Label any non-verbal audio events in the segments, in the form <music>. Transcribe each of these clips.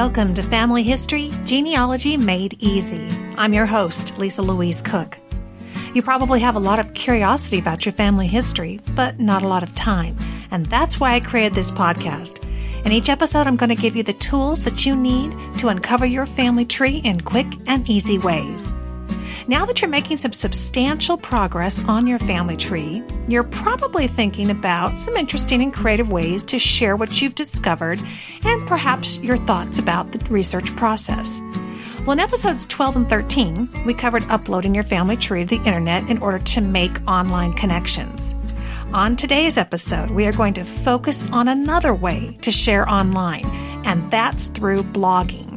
Welcome to Family History Genealogy Made Easy. I'm your host, Lisa Louise Cooke. You probably have a lot of curiosity about your family history, but not a lot of time. And that's why I created this podcast. In each episode, I'm going to give you the tools that you need to uncover your family tree in quick and easy ways. Now that you're making some substantial progress on your family tree, you're probably thinking about some interesting and creative ways to share what you've discovered and perhaps your thoughts about the research process. Well, in episodes 12 and 13, we covered uploading your family tree to the internet in order to make online connections. On today's episode, we are going to focus on another way to share online, and that's through blogging.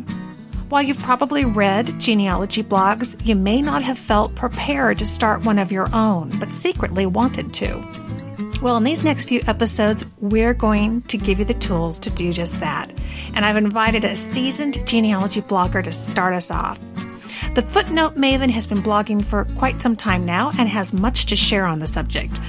While you've probably read genealogy blogs, you may not have felt prepared to start one of your own, but secretly wanted to. Well, in these next few episodes, we're going to give you the tools to do just that. And I've invited a seasoned genealogy blogger to start us off. The Footnote Maven has been blogging for quite some time now and has much to share on the subject.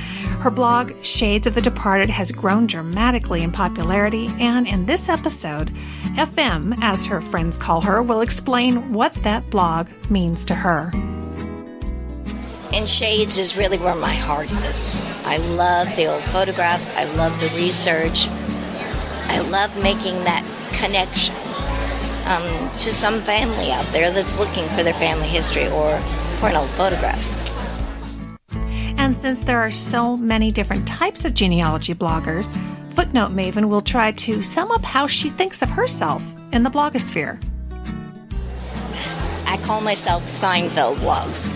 Her blog, Shades of the Departed, has grown dramatically in popularity, and in this episode, FM, as her friends call her, will explain what that blog means to her. And Shades is really where my heart is. I love the old photographs, I love the research, I love making that connection um, to some family out there that's looking for their family history or for an old photograph. And since there are so many different types of genealogy bloggers, Footnote Maven will try to sum up how she thinks of herself in the blogosphere. I call myself Seinfeld blogs.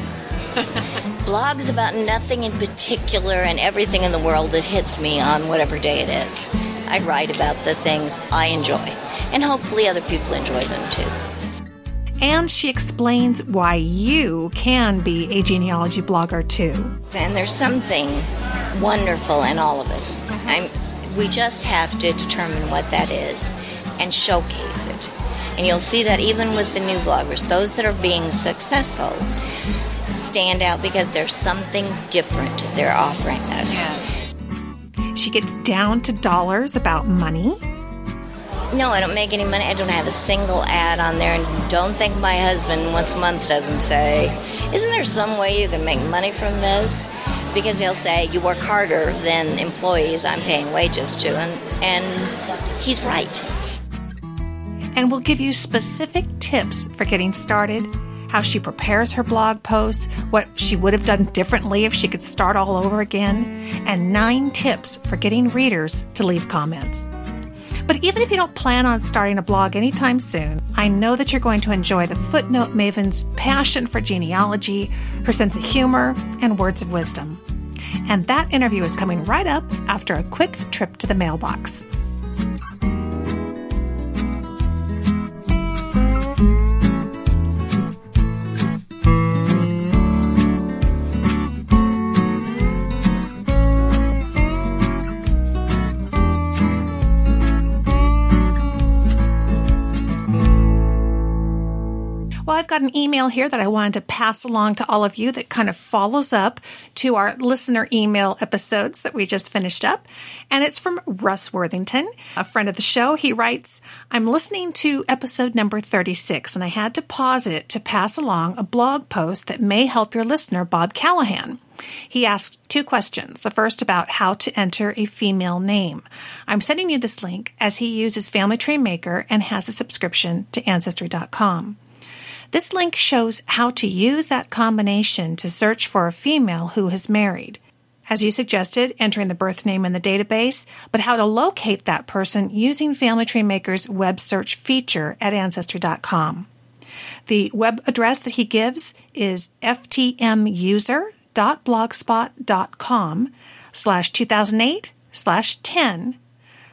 <laughs> blogs about nothing in particular and everything in the world that hits me on whatever day it is. I write about the things I enjoy, and hopefully other people enjoy them too. And she explains why you can be a genealogy blogger too. And there's something wonderful in all of us. Uh-huh. I'm, we just have to determine what that is and showcase it. And you'll see that even with the new bloggers, those that are being successful stand out because there's something different they're offering us. Yes. She gets down to dollars about money. No, I don't make any money. I don't have a single ad on there. And don't think my husband once a month doesn't say, Isn't there some way you can make money from this? Because he'll say, You work harder than employees I'm paying wages to. And, and he's right. And we'll give you specific tips for getting started how she prepares her blog posts, what she would have done differently if she could start all over again, and nine tips for getting readers to leave comments. But even if you don't plan on starting a blog anytime soon, I know that you're going to enjoy the Footnote Maven's passion for genealogy, her sense of humor, and words of wisdom. And that interview is coming right up after a quick trip to the mailbox. Got an email here that I wanted to pass along to all of you that kind of follows up to our listener email episodes that we just finished up. And it's from Russ Worthington, a friend of the show. He writes, I'm listening to episode number 36 and I had to pause it to pass along a blog post that may help your listener, Bob Callahan. He asked two questions. The first about how to enter a female name. I'm sending you this link as he uses Family Tree Maker and has a subscription to Ancestry.com. This link shows how to use that combination to search for a female who has married. As you suggested, entering the birth name in the database, but how to locate that person using Family Tree Maker's web search feature at Ancestry.com. The web address that he gives is ftmuser.blogspot.com slash 2008 slash 10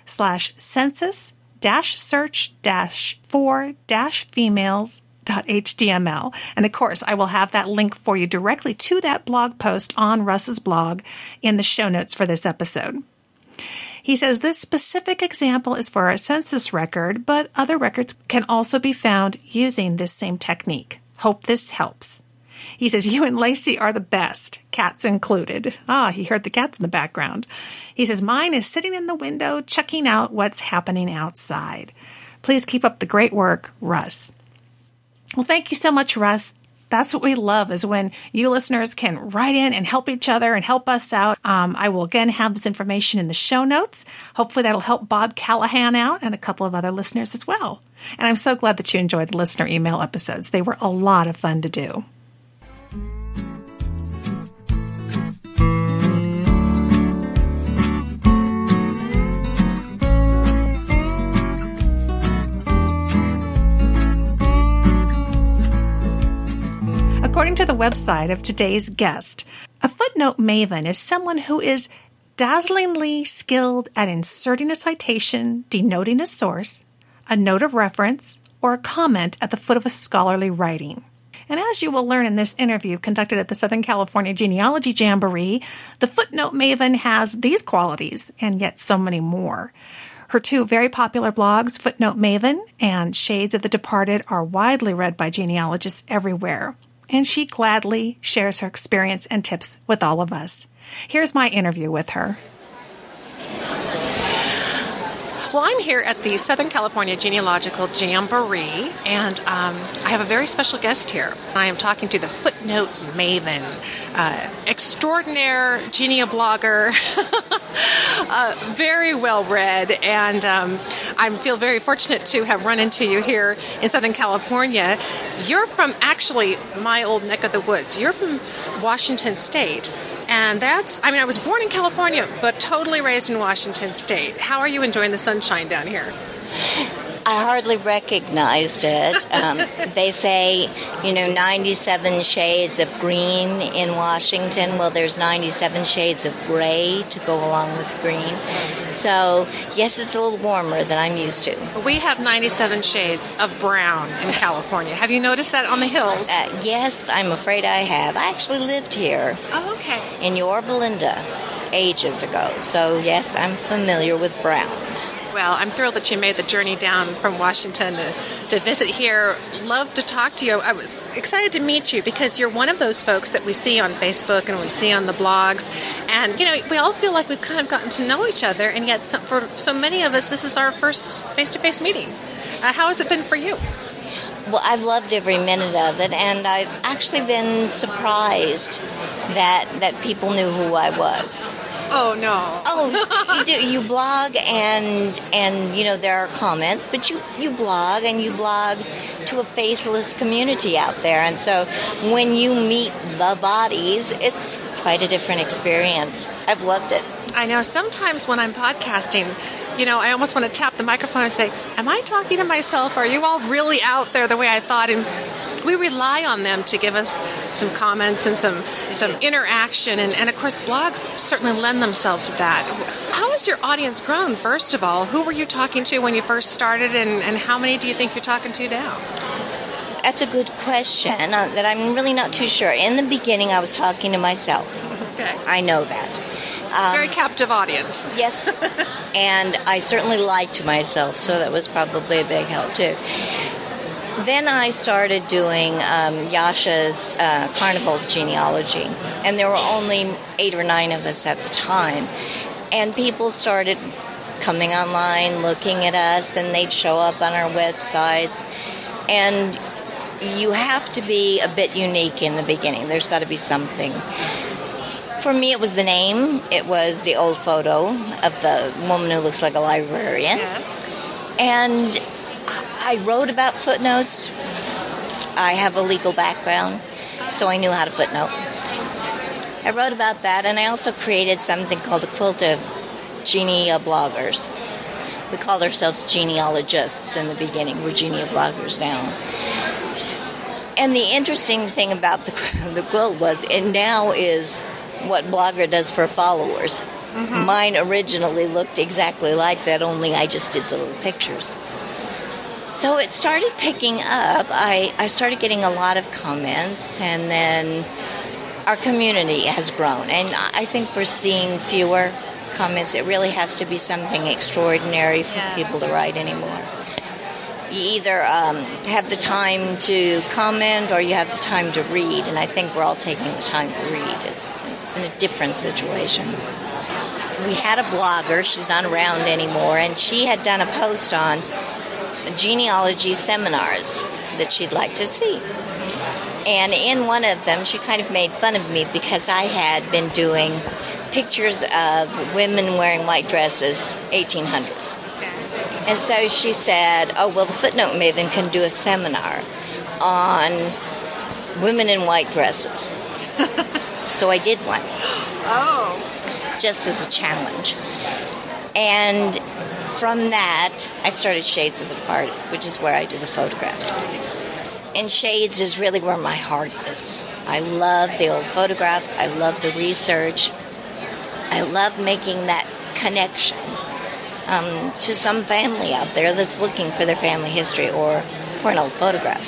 slash census dash search dash for dash females HTML. And of course, I will have that link for you directly to that blog post on Russ's blog in the show notes for this episode. He says this specific example is for a census record, but other records can also be found using this same technique. Hope this helps. He says, You and Lacey are the best, cats included. Ah, he heard the cats in the background. He says, Mine is sitting in the window checking out what's happening outside. Please keep up the great work, Russ. Well, thank you so much, Russ. That's what we love is when you listeners can write in and help each other and help us out. Um, I will again have this information in the show notes. Hopefully that'll help Bob Callahan out and a couple of other listeners as well. And I'm so glad that you enjoyed the listener email episodes. They were a lot of fun to do. According to the website of today's guest, a footnote maven is someone who is dazzlingly skilled at inserting a citation, denoting a source, a note of reference, or a comment at the foot of a scholarly writing. And as you will learn in this interview conducted at the Southern California Genealogy Jamboree, the footnote maven has these qualities and yet so many more. Her two very popular blogs, Footnote Maven and Shades of the Departed, are widely read by genealogists everywhere and she gladly shares her experience and tips with all of us. Here's my interview with her. Well, I'm here at the Southern California Genealogical Jamboree, and um, I have a very special guest here. I am talking to the Footnote Maven, uh, extraordinaire geneablogger, <laughs> uh, very well read, and um, I feel very fortunate to have run into you here in Southern California. You're from actually my old neck of the woods. You're from Washington State. And that's, I mean, I was born in California, but totally raised in Washington State. How are you enjoying the sunshine down here? I hardly recognized it. Um, <laughs> they say, you know, 97 shades of green in Washington. Well, there's 97 shades of gray to go along with green. So, yes, it's a little warmer than I'm used to. We have 97 shades of brown in California. Have you noticed that on the hills? Uh, yes, I'm afraid I have. I actually lived here. Oh, okay. In Yorba Linda ages ago. So, yes, I'm familiar with brown. Well, I'm thrilled that you made the journey down from Washington to, to visit here. Love to talk to you. I was excited to meet you because you're one of those folks that we see on Facebook and we see on the blogs. And, you know, we all feel like we've kind of gotten to know each other, and yet for so many of us, this is our first face to face meeting. Uh, how has it been for you? Well, I've loved every minute of it, and I've actually been surprised that that people knew who I was. Oh no. Oh, you do. You blog and and you know there are comments, but you you blog and you blog to a faceless community out there, and so when you meet the bodies, it's quite a different experience. I've loved it. I know. Sometimes when I'm podcasting, you know, I almost want to tap the microphone and say, "Am I talking to myself? Are you all really out there the way I thought?" And we rely on them to give us some comments and some some interaction. And, and of course blogs certainly lend themselves to that. How has your audience grown first of all? Who were you talking to when you first started and, and how many do you think you're talking to now? That's a good question uh, that i'm really not too sure. In the beginning i was talking to myself. Okay. I know that. Um, very captive audience. Yes. <laughs> And i certainly lied to myself so that was probably a big help too then I started doing um, Jasia's uh, Carnival of Genealogy, and there were only eight or nine of us at the time. And people started coming online, looking at us, and they'd show up on our websites. And you have to be a bit unique in the beginning. There's got to be something. For me, it was the name. It was the old photo of the woman who looks like a librarian. Yes. And I wrote about footnotes. I have a legal background, so I knew how to footnote. I wrote about that, and I also created something called a quilt of geneabloggers. We called ourselves genealogists in the beginning. We're geneabloggers now. And the interesting thing about the, <laughs> the quilt was it now is what Blogger does for followers. Mm-hmm. Mine originally looked exactly like that, only I just did the little pictures. So it started picking up. I, I started getting a lot of comments, and then our community has grown. And I think we're seeing fewer comments. It really has to be something extraordinary for yes. people to write anymore. You either um, have the time to comment or you have the time to read, and I think we're all taking the time to read. It's, it's in a different situation. We had a blogger, she's not around anymore, and she had done a post on genealogy seminars that she'd like to see. And in one of them, she kind of made fun of me because I had been doing pictures of women wearing white dresses, 1800s. And so she said, Oh, well, the footnote maven can do a seminar on women in white dresses. <laughs> so I did one. Oh. Just as a challenge. And from that, I started Shades of the Departed, which is where I do the photographs. And Shades is really where my heart is. I love the old photographs, I love the research, I love making that connection um, to some family out there that's looking for their family history or for an old photograph.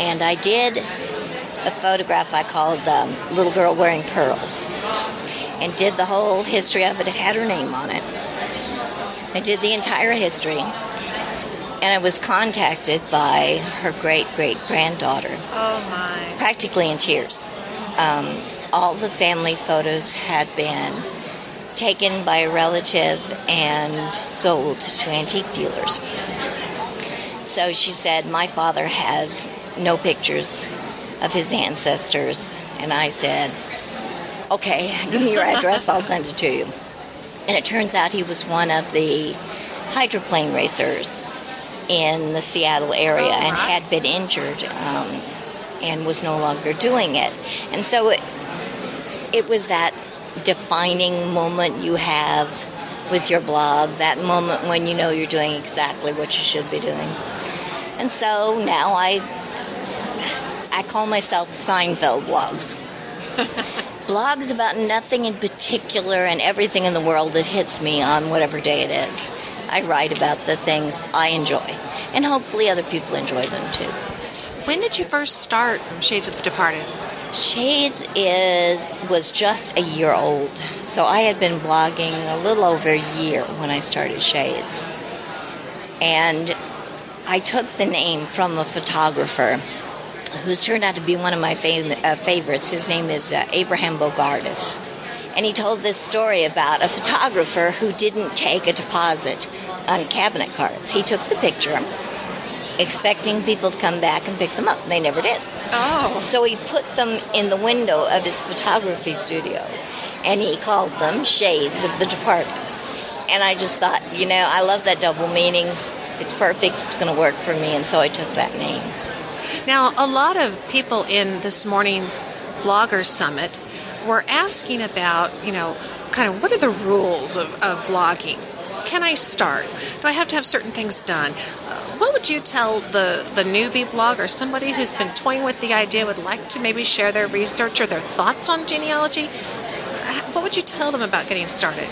And I did a photograph I called um, Little Girl Wearing Pearls and did the whole history of it. It had her name on it. I did the entire history. And I was contacted by her great great granddaughter. Oh, my. Practically in tears. Um, all the family photos had been taken by a relative and sold to antique dealers. So she said, My father has no pictures of his ancestors. And I said, Okay, give me your address, I'll send it to you. And it turns out he was one of the hydroplane racers in the Seattle area and had been injured um, and was no longer doing it. And so it, it was that defining moment you have with your blog, that moment when you know you're doing exactly what you should be doing. And so now I I call myself Seinfeld blogs. <laughs> blogs about nothing in particular and everything in the world that hits me on whatever day it is. I write about the things I enjoy, and hopefully other people enjoy them too. When did you first start Shades of the Departed? Shades is was just a year old, so I had been blogging a little over a year when I started Shades, and I took the name from a photographer who's turned out to be one of my fav- uh, favorites. His name is uh, Abraham Bogardus, and he told this story about a photographer who didn't take a deposit on cabinet cards. He took the picture expecting people to come back and pick them up. They never did. Oh. So he put them in the window of his photography studio and he called them Shades of the Departed. And I just thought, you know, I love that double meaning. It's perfect. It's going to work for me. And so I took that name. Now, a lot of people in this morning's Blogger Summit were asking about, you know, kind of what are the rules of, of blogging? Can I start? Do I have to have certain things done? Uh, what would you tell the, the newbie blogger, somebody who's been toying with the idea, would like to maybe share their research or their thoughts on genealogy? What would you tell them about getting started?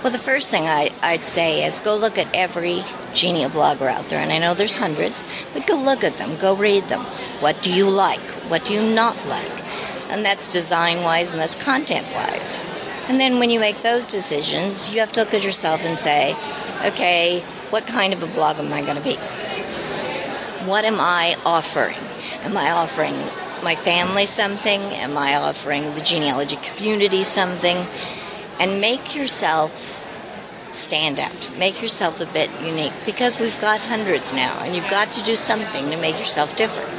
Well, the first thing I, would say is go look at every Geneablogger out there, and I know there's hundreds, but go look at them, go read them. What do you like? What do you not like? And that's design wise and that's content wise. And then when you make those decisions, you have to look at yourself and say, okay, what kind of a blog am I going to be? What am I offering? Am I offering my family something? Am I offering the genealogy community something? And make yourself stand out. Make yourself a bit unique because we've got hundreds now and you've got to do something to make yourself different.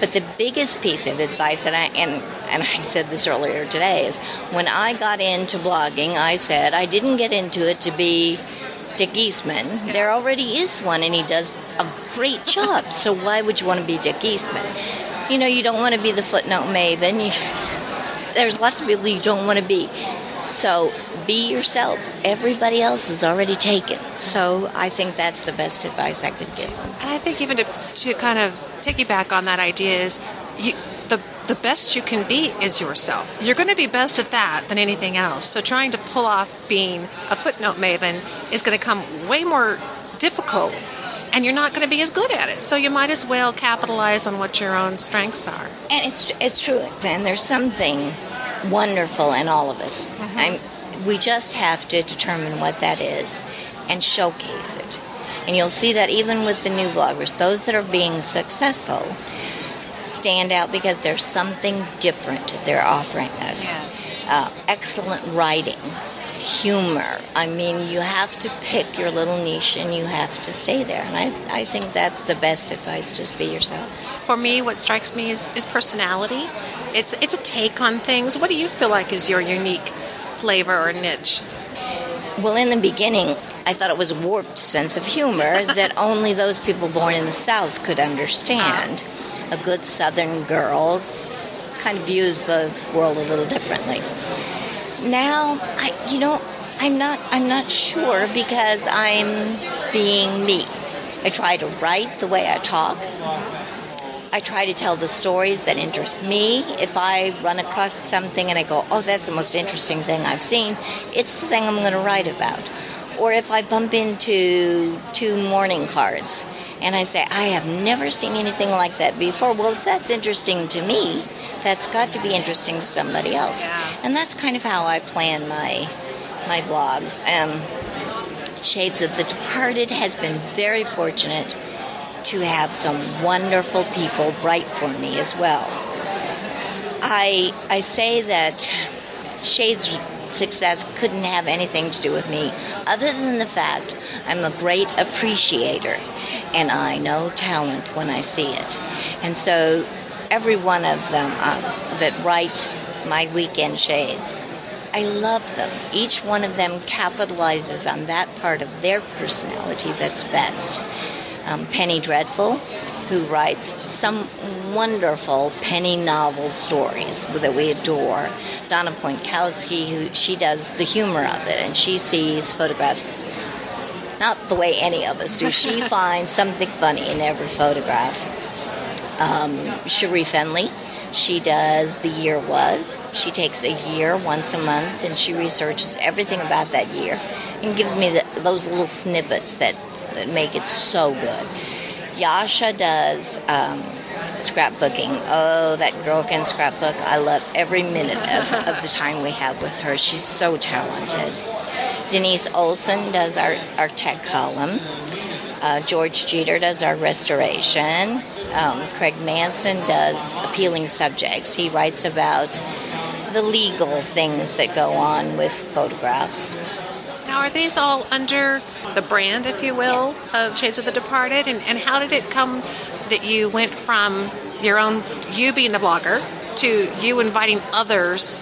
But the biggest piece of advice that I and and I said this earlier today is when I got into blogging, I said I didn't get into it to be Dick Eastman. There already is one, and he does a great job. so why would you want to be Dick Eastman? You know, you don't want to be the footnote maven. You, there's lots of people you don't want to be. So be yourself. Everybody else is already taken. So I think that's the best advice I could give. And I think even to, to kind of piggyback on that idea is you, the the best you can be is yourself. You're going to be best at that than anything else. So trying to pull off being a footnote maven is going to come way more difficult and you're not going to be as good at it. So you might as well capitalize on what your own strengths are. And it's it's true. And there's something wonderful in all of us. Mm-hmm. we just have to determine what that is and showcase it. And you'll see that even with the new bloggers, those that are being successful stand out because there's something different they're offering us. Yes. Uh, excellent writing, humor. I mean, you have to pick your little niche and you have to stay there. And I, I think that's the best advice. Just be yourself. For me, what strikes me is, is personality. It's, it's a take on things. What do you feel like is your unique flavor or niche? Well, in the beginning, I thought it was a warped sense of humor <laughs> that only those people born in the South could understand. Uh-huh. A good Southern girl kind of views the world a little differently. Now, I, you know, I'm not, I'm not sure because I'm being me. I try to write the way I talk. I try to tell the stories that interest me. If I run across something and I go, oh, that's the most interesting thing I've seen, it's the thing I'm going to write about. Or if I bump into two mourning cards and I say, I have never seen anything like that before, well, if that's interesting to me, that's got to be interesting to somebody else. Yeah. And that's kind of how I plan my my blogs. Um, Shades of the Departed has been very fortunate to have some wonderful people write for me as well. I I say that Shade's success couldn't have anything to do with me other than the fact I'm a great appreciator and I know talent when I see it. And so every one of them uh, that write my weekend shades I love them. Each one of them capitalizes on that part of their personality that's best um, Penny Dreadful, who writes some wonderful penny novel stories that we adore. Donna Pointkouski, who she does the humor of it, and she sees photographs not the way any of us do. She <laughs> finds something funny in every photograph. Um, Sheri Fenley, she does the year was. She takes a year once a month and she researches everything about that year and gives me the, those little snippets that that make it so good. Jasia does um, scrapbooking. Oh, that girl can scrapbook. I love every minute of, of the time we have with her. She's so talented. Denise Olson does our, our tech column. Uh, George Geder does our restoration. Um, Craig Manson does appealing subjects. He writes about the legal things that go on with photographs. Now, are these all under the brand, if you will, of Shades of the Departed? And, and how did it come that you went from your own, you being the blogger, to you inviting others?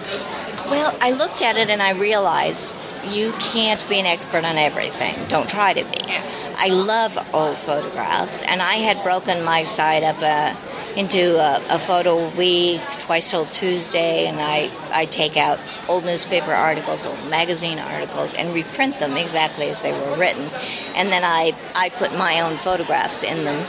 Well, I looked at it and I realized you can't be an expert on everything. Don't try to be. I love old photographs, and I had broken my side up uh, into a, a, photo week, twice told Tuesday, and I, I take out old newspaper articles, old magazine articles, and reprint them exactly as they were written. And then I, I put my own photographs in them.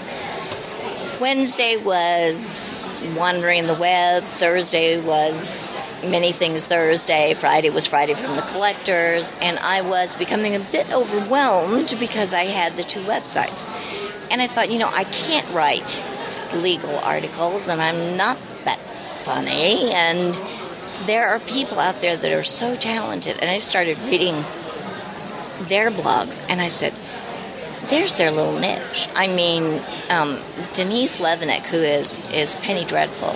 Wednesday was wandering the web, Thursday was many things Thursday, Friday was Friday from the collectors, and I was becoming a bit overwhelmed because I had the two websites. And I thought, you know, I can't write legal articles, and I'm not that funny, and there are people out there that are so talented. And I started reading their blogs, and I said, there's their little niche. I mean, um, Denise Levenick, who is, is Penny Dreadful,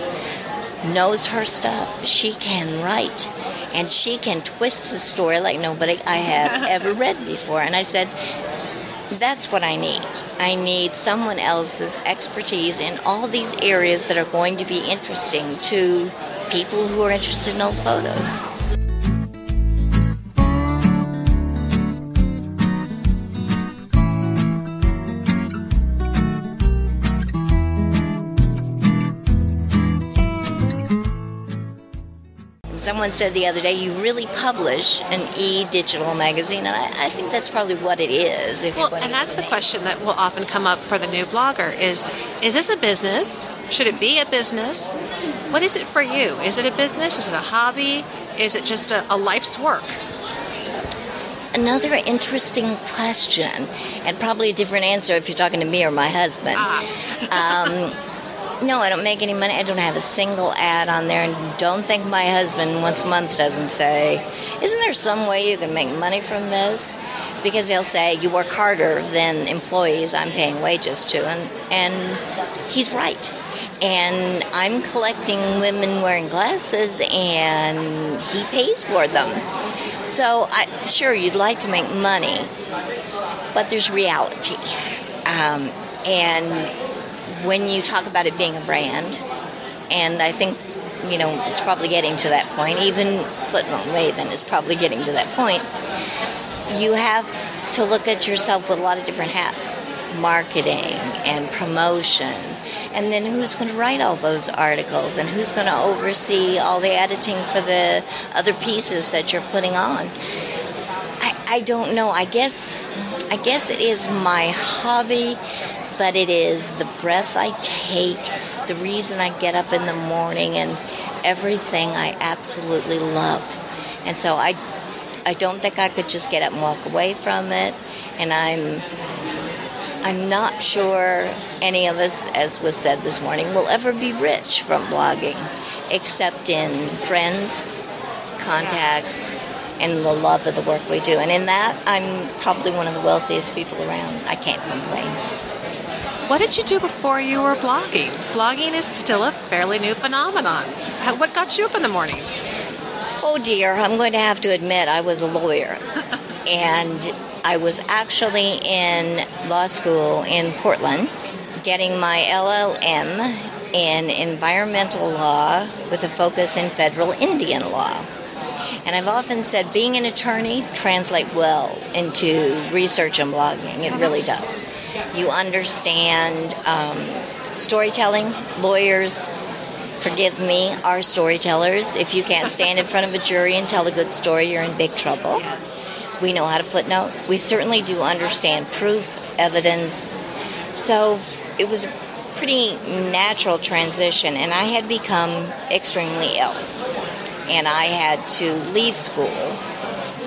knows her stuff. She can write. And she can twist a story like nobody I have <laughs> ever read before. And I said, that's what I need. I need someone else's expertise in all these areas that are going to be interesting to people who are interested in old photos. Someone said the other day, you really publish an e-digital magazine, and I, I think that's probably what it is. well, and that's the question that will often come up for the new blogger: is is this a business? Should it be a business? What is it for you? Is it a business? Is it a hobby? Is it just a, a life's work? Another interesting question, and probably a different answer if you're talking to me or my husband. Ah. um, <laughs> no, I don't make any money. I don't have a single ad on there. And don't think my husband once a month doesn't say, Isn't there some way you can make money from this? Because he'll say, You work harder than employees I'm paying wages to. And, and he's right. and I'm collecting women wearing glasses, and he pays for them. So, I, sure, you'd like to make money, but there's reality. Um, and when you talk about it being a brand, and I think you know it's probably getting to that point. Even Footnote Maven is probably getting to that point. You have to look at yourself with a lot of different hats, marketing and promotion, and then who's going to write all those articles and who's going to oversee all the editing for the other pieces that you're putting on. I, I don't know. I guess I guess it is my hobby but it is the breath I take, the reason I get up in the morning, and everything I absolutely love. And so I, I don't think I could just get up and walk away from it. And I'm, I'm not sure any of us, as was said this morning, will ever be rich from blogging, except in friends, contacts, and the love of the work we do. And in that, I'm probably one of the wealthiest people around. I can't complain. What did you do before you were blogging? Blogging is still a fairly new phenomenon. What got you up in the morning? Oh dear, I'm going to have to admit I was a lawyer. <laughs> and I was actually in law school in Portland getting my LLM in environmental law with a focus in federal Indian law. And I've often said being an attorney translates well into research and blogging. It really does. You understand um, storytelling. Lawyers, forgive me, are storytellers. If you can't stand in front of a jury and tell a good story, you're in big trouble. We know how to footnote. We certainly do understand proof, evidence. So it was a pretty natural transition, and I had become extremely ill. And I had to leave school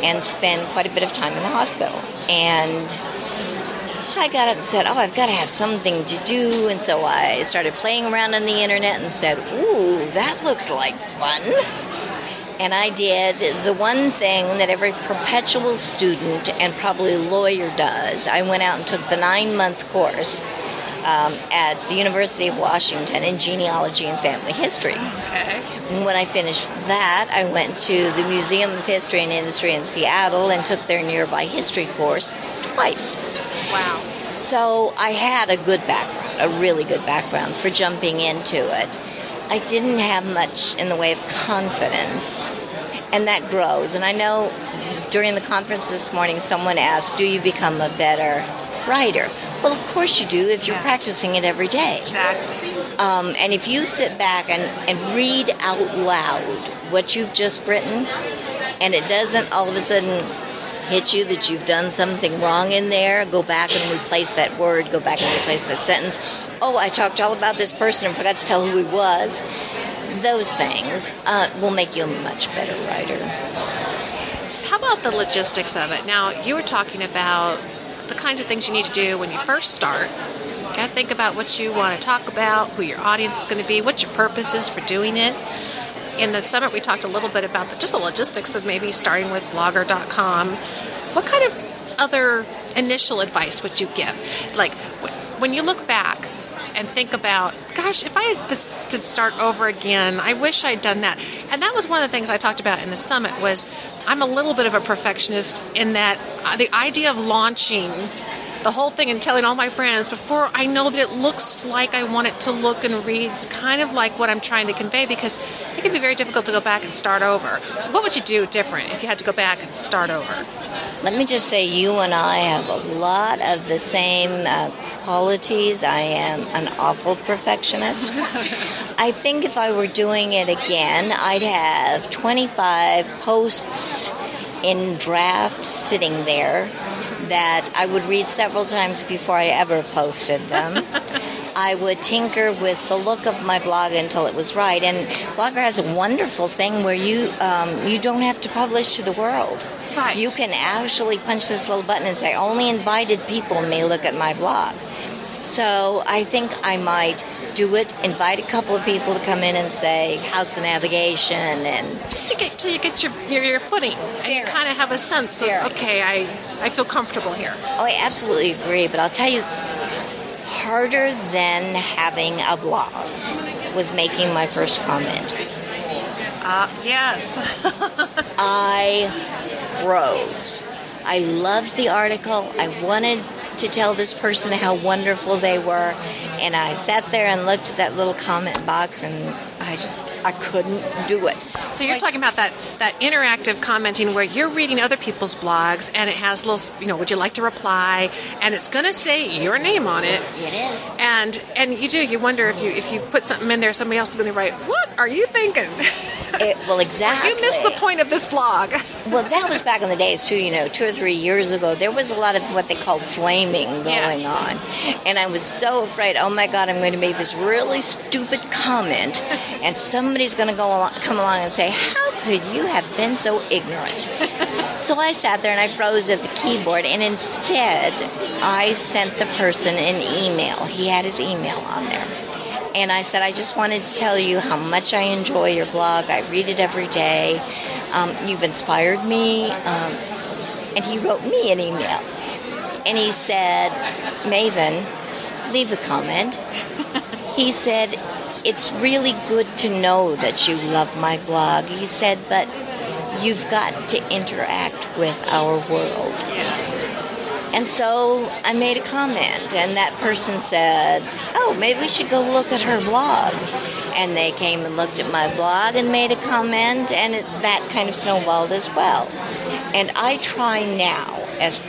and spend quite a bit of time in the hospital. And I got up and said, Oh, I've got to have something to do. And so I started playing around on the internet and said, Ooh, that looks like fun. And I did the one thing that every perpetual student and probably lawyer does. I went out and took the nine month course um, at the University of Washington in genealogy and family history. Okay. And when I finished that, I went to the Museum of History and Industry in Seattle and took their nearby history course twice. Wow. So I had a good background, a really good background for jumping into it. I didn't have much in the way of confidence, and that grows. And I know during the conference this morning, someone asked, Do you become a better writer? Well, of course you do if you're practicing it every day. Exactly. Um, and if you sit back and, and read out loud what you've just written, and it doesn't all of a sudden hit you that you've done something wrong in there, go back and replace that word, go back and replace that sentence. Oh, I talked all about this person and forgot to tell who he was. Those things uh, will make you a much better writer. How about the logistics of it? Now, you were talking about the kinds of things you need to do when you first start. You got to think about what you want to talk about, who your audience is going to be, what your purpose is for doing it in the summit, we talked a little bit about the, just the logistics of maybe starting with blogger.com. What kind of other initial advice would you give? Like, when you look back and think about, gosh, if I had this to start over again, I wish I'd done that. And that was one of the things I talked about in the summit was I'm a little bit of a perfectionist in that uh, the idea of launching the whole thing and telling all my friends before I know that it looks like I want it to look and reads kind of like what I'm trying to convey because it can be very difficult to go back and start over. What would you do different if you had to go back and start over? Let me just say, you and I have a lot of the same uh, qualities. I am an awful perfectionist. <laughs> I think if I were doing it again, I'd have 25 posts in draft sitting there that I would read several times before I ever posted them. <laughs> I would tinker with the look of my blog until it was right. And Blogger has a wonderful thing where you um, you don't have to publish to the world. Right. You can actually punch this little button and say only invited people may look at my blog. So I think I might do it, invite a couple of people to come in and say, "How's the navigation?" and just to get till you get your your, your footing and you kind of have a sense of okay, I I feel comfortable here. Oh, I absolutely agree. But I'll tell you, harder than having a blog was making my first comment. Uh, yes. <laughs> I froze. I loved the article. I wanted to tell this person how wonderful they were. And I sat there and looked at that little comment box and I just, I couldn't do it. So you're talking about that, that interactive commenting where you're reading other people's blogs and it has little, you know, would you like to reply? And it's going to say your name on it. It is. And, and you do, you wonder if you, if you put something in there, somebody else is going to write, what are you thinking? It, well, exactly. <laughs> you missed the point of this blog. Well, that was back in the days too. You know, two or three years ago, there was a lot of what they called going Yes. on, and I was so afraid. Oh my God, I'm going to make this really stupid comment, <laughs> and somebody's going to go along, come along and say, "How could you have been so ignorant?" <laughs> so I sat there and I froze at the keyboard, and instead, I sent the person an email. He had his email on there. And I said, I just wanted to tell you how much I enjoy your blog. I read it every day. Um, you've inspired me. Um, and he wrote me an email. And he said, Maven, leave a comment. he said, It's really good to know that you love my blog. He said, But you've got to interact with our world. And so I made a comment, and that person said, Oh, maybe we should go look at her blog. And they came and looked at my blog and made a comment, and it, that kind of snowballed as well. And I try now, as,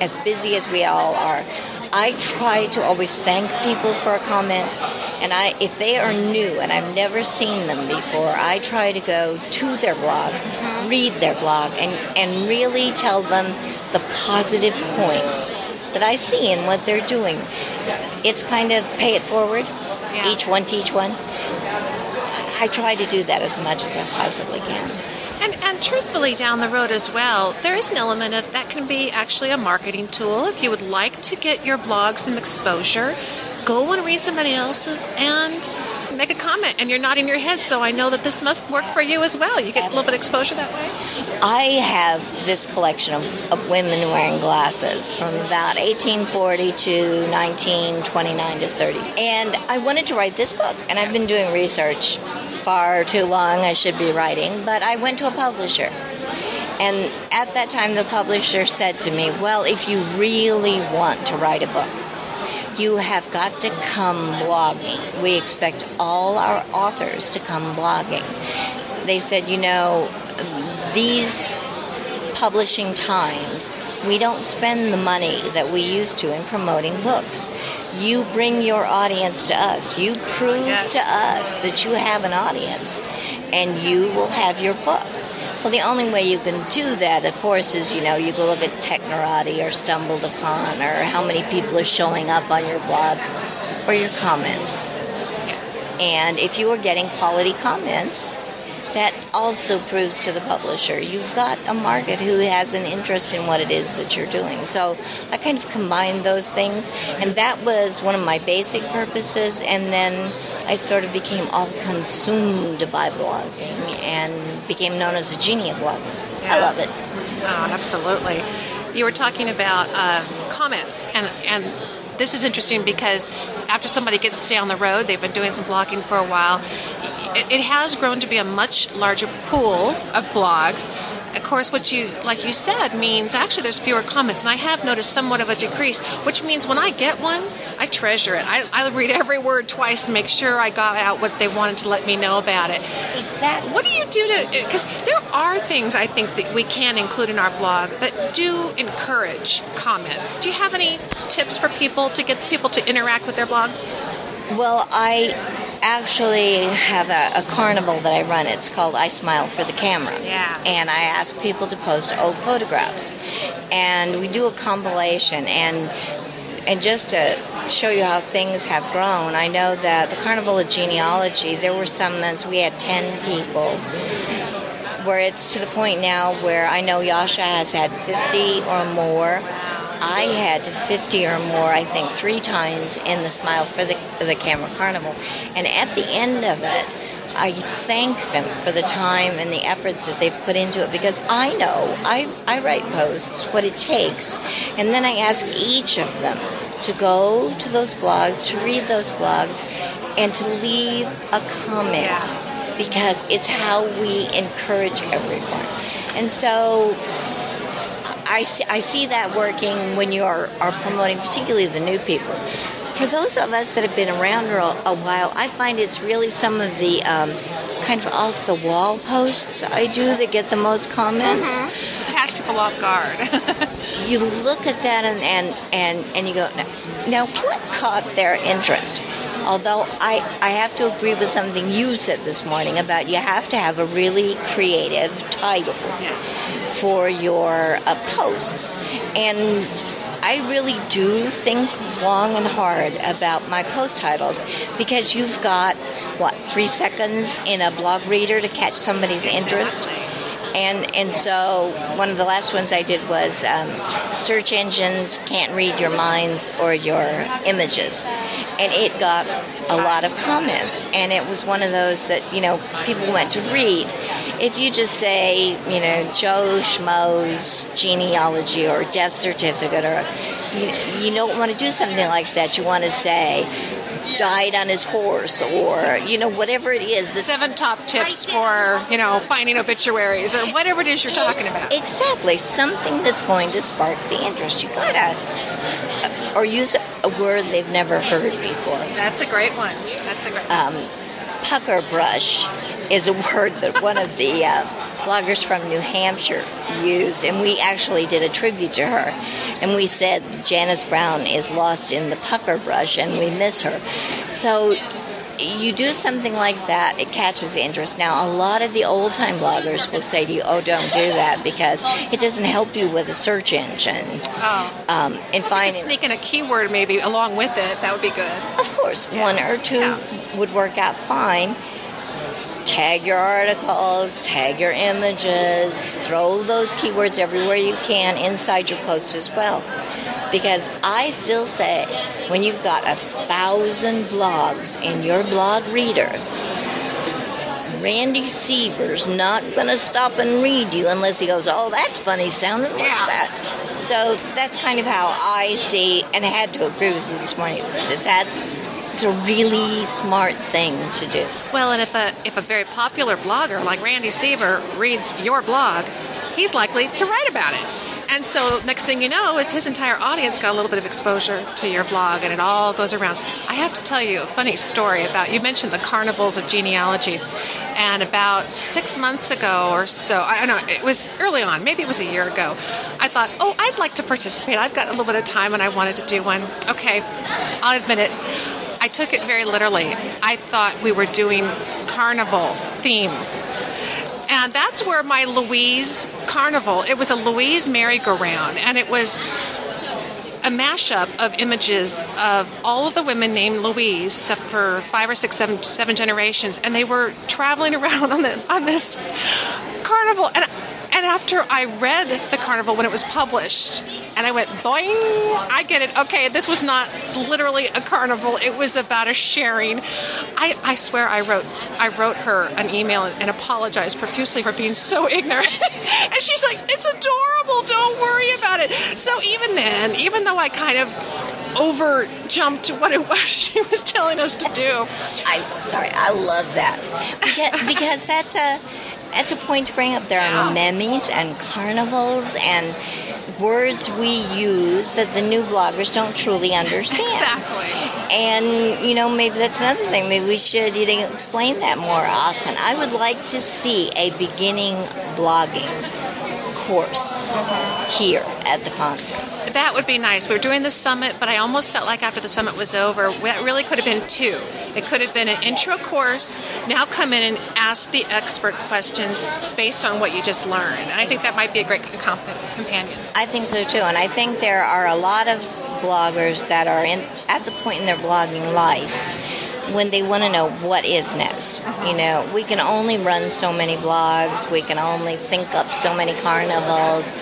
as busy as we all are, I try to always thank people for a comment. And I, if they are new and I've never seen them before, I try to go to their blog, mm-hmm. read their blog, and, and really tell them the positive points that I see in what they're doing. It's kind of pay it forward, Yeah. each one teach one. I try to do that as much as I possibly can. And, and truthfully, down the road as well, there is an element of that can be actually a marketing tool. If you would like to get your blog some exposure, go and read somebody else's and make a comment. And you're nodding your head, so I know that this must work for you as well. You get a little bit of exposure that way. I have this collection of, of women wearing glasses from about 1840 to 1929 to 30. And I wanted to write this book, and I've been doing research far too long. I should be writing, but I went to a publisher. And at that time, the publisher said to me, Well, if you really want to write a book, you have got to come blogging. We expect all our authors to come blogging. They said, you know, these publishing times, we don't spend the money that we used to in promoting books. You bring your audience to us. You prove to us that you have an audience, and you will have your book. Well, the only way you can do that, of course, is you know you go look at Technorati or Stumbled Upon or how many people are showing up on your blog or your comments. And if you are getting quality comments, that also proves to the publisher you've got a market who has an interest in what it is that you're doing. So I kind of combined those things, and that was one of my basic purposes. And then I sort of became all consumed by blogging and became known as a genie of blogging. I love it. Oh, absolutely. You were talking about uh, comments, and and this is interesting because after somebody gets to stay on the road, they've been doing some blogging for a while. It, it has grown to be a much larger pool of blogs. Of course, what you like you said means actually there's fewer comments, and I have noticed somewhat of a decrease. Which means when I get one, I treasure it. I, I read every word twice and make sure I got out what they wanted to let me know about it. Exactly. What do you do to? Uh, because there are things I think that we can include in our blog that do encourage comments. Do you have any tips for people to get people to interact with their blog? Well, I actually have a, a carnival that I run. It's called I Smile for the Camera. Yeah. And I ask people to post old photographs. And we do a compilation and and just to show you how things have grown, I know that the Carnival of Genealogy, there were some months we had 10 people where it's to the point now where I know Jasia has had 50 or more. I had 50 or more, I think, three times in the Smile for the, the Camera Carnival. And at the end of it, I thank them for the time and the efforts that they've put into it because I know I, I write posts, what it takes. And then I ask each of them to go to those blogs, to read those blogs, and to leave a comment Yeah. because it's how we encourage everyone. And so I see, I see that working when you are, are promoting, particularly the new people. For those of us that have been around for a, a while, I find it's really some of the um, kind of off the wall posts I do that get the most comments. Catch people off guard. <laughs> You look at that and, and, and, and you go, now what caught their interest? Although I, I have to agree with something you said this morning about you have to have a really creative title for your uh, posts. And I really do think long and hard about my post titles because you've got, what, three seconds in a blog reader to catch somebody's interest? And, and so one of the last ones I did was um, search engines can't read your minds or your images. And it got a lot of comments. And it was one of those that, you know, people went to read. If you just say, you know, Joe Schmo's genealogy or death certificate, or you, you don't want to do something like that. You want to say, died on his horse, or, you know, whatever it is. The Seven top tips for, you know, finding obituaries or whatever it is you're talking about. Exactly. Something that's going to spark the interest. You gotta, uh, or use a word they've never heard before. That's a great one. That's a great Um, pucker brush is a word that one of the uh, bloggers from New Hampshire used, and we actually did a tribute to her. And we said Janice Brown is lost in the pucker brush, and we miss her. So you do something like that, it catches interest. Now, a lot of the old time bloggers will say to you, "Oh, don't do that because it doesn't help you with a search engine." Oh. Um, in finding, Sneak in a keyword maybe along with it. That would be good. of course, one or two Yeah. would work out fine. Tag your articles, tag your images, throw those keywords everywhere you can inside your post as well. Because I still say, when you've got a thousand blogs in your blog reader, Randy Seaver's not going to stop and read you unless he goes, Oh, that's funny sounding. What's Yeah. that? So that's kind of how I see, and I had to agree with you this morning, that that's it's a really smart thing to do. Well, and if a if a very popular blogger like Randy Seaver reads your blog, he's likely to write about it. And so next thing you know is his entire audience got a little bit of exposure to your blog and it all goes around. I have to tell you a funny story about you mentioned the carnivals of genealogy. And about six months ago or so, I don't know, it was early on, maybe it was a year ago, I thought, oh, I'd like to participate. I've got a little bit of time and I wanted to do one. Okay, I'll admit it. I took it very literally. I thought we were doing carnival theme. And that's where my Louise carnival, it was a Louise merry-go-round, and it was a mashup of images of all of the women named Louise, except for five or six, seven, seven generations, and they were traveling <laughs> around on the on this carnival. And and after I read the carnival when it was published, and I went boing, I get it. Okay, this was not literally a carnival; it was about a sharing. I, I swear, I wrote I wrote her an email and apologized profusely for being so <laughs> ignorant, and she's like, "It's adorable. Don't worry about it." So even then, even though I kind of over jumped what it <laughs> was she was telling us to do, I'm sorry, I love that because, <laughs> because that's a that's a point to bring up. There are memes and carnivals and words we use that the new bloggers don't truly understand. exactly. And you know, maybe that's another thing. Maybe we should you know, explain that more often. I would like to see a beginning blogging course here at the conference. That would be nice. We are doing the summit, but I almost felt like after the summit was over, that really could have been two. It could have been an intro course. Now come in and ask the experts questions based on what you just learned. And I think that might be a great companion. I think so too, and I think there are a lot of bloggers that are in at the point in their blogging life when they want to know what is next. You know, we can only run so many blogs, we can only think up so many carnivals.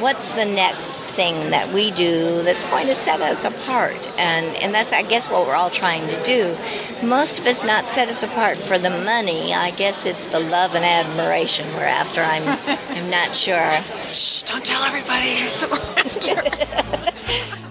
What's the next thing that we do that's going to set us apart? And and that's I guess what we're all trying to do. Most of us not set us apart for the money. I guess it's the love and admiration we're after. I'm <laughs> I'm not sure. Shh, don't tell everybody. It's <laughs> <laughs>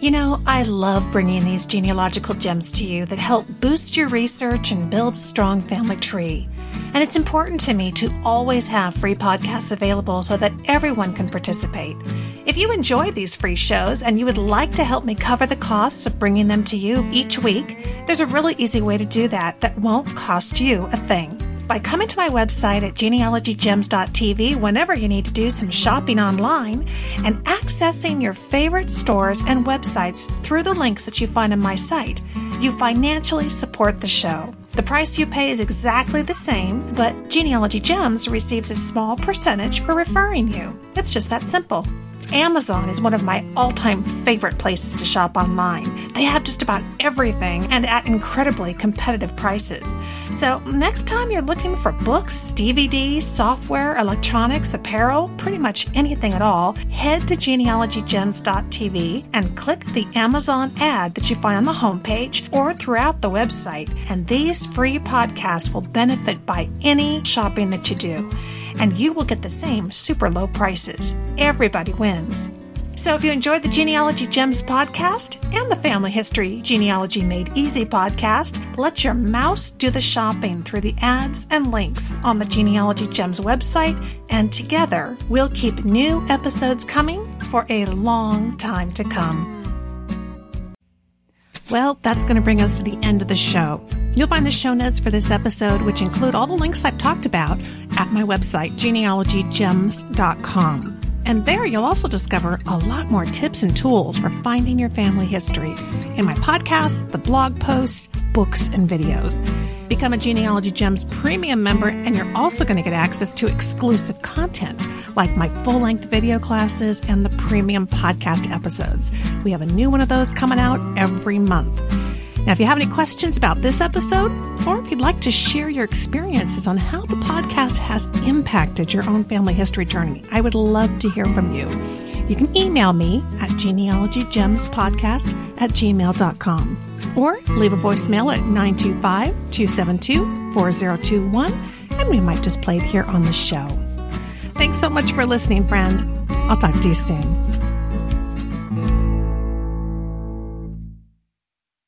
You know, I love bringing these genealogical gems to you that help boost your research and build a strong family tree. And it's important to me to always have free podcasts available so that everyone can participate. If you enjoy these free shows and you would like to help me cover the costs of bringing them to you each week, there's a really easy way to do that that won't cost you a thing by coming to my website at genealogygems.tv whenever you need to do some shopping online and accessing your favorite stores and websites through the links that you find on my site. You financially support the show. The price you pay is exactly the same, but Genealogy Gems receives a small percentage for referring you. It's just that simple. Amazon is one of my all time favorite places to shop online. They have just about everything and at incredibly competitive prices. So, next time you're looking for books, DVDs, software, electronics, apparel, pretty much anything at all, head to genealogygems.tv and click the Amazon ad that you find on the homepage or throughout the website. And these free podcasts will benefit by any shopping that you do and you will get the same super low prices. Everybody wins. So if you enjoyed the Genealogy Gems podcast and the Family History Genealogy Made Easy podcast, let your mouse do the shopping through the ads and links on the Genealogy Gems website, and together we'll keep new episodes coming for a long time to come. Well, that's going to bring us to the end of the show. You'll find the show notes for this episode, which include all the links I've talked about, at my website, genealogygems.com. And there you'll also discover a lot more tips and tools for finding your family history in my podcasts, the blog posts, books, and videos. Become a Genealogy Gems premium member, and you're also going to get access to exclusive content like my full length video classes and the premium podcast episodes. We have a new one of those coming out every month. Now, if you have any questions about this episode, or if you'd like to share your experiences on how the podcast has impacted your own family history journey, I would love to hear from you. You can email me at genealogygemspodcast at gmail.com or leave a voicemail at 925 272 4021, and we might just play it here on the show. Thanks so much for listening, friend. I'll talk to you soon.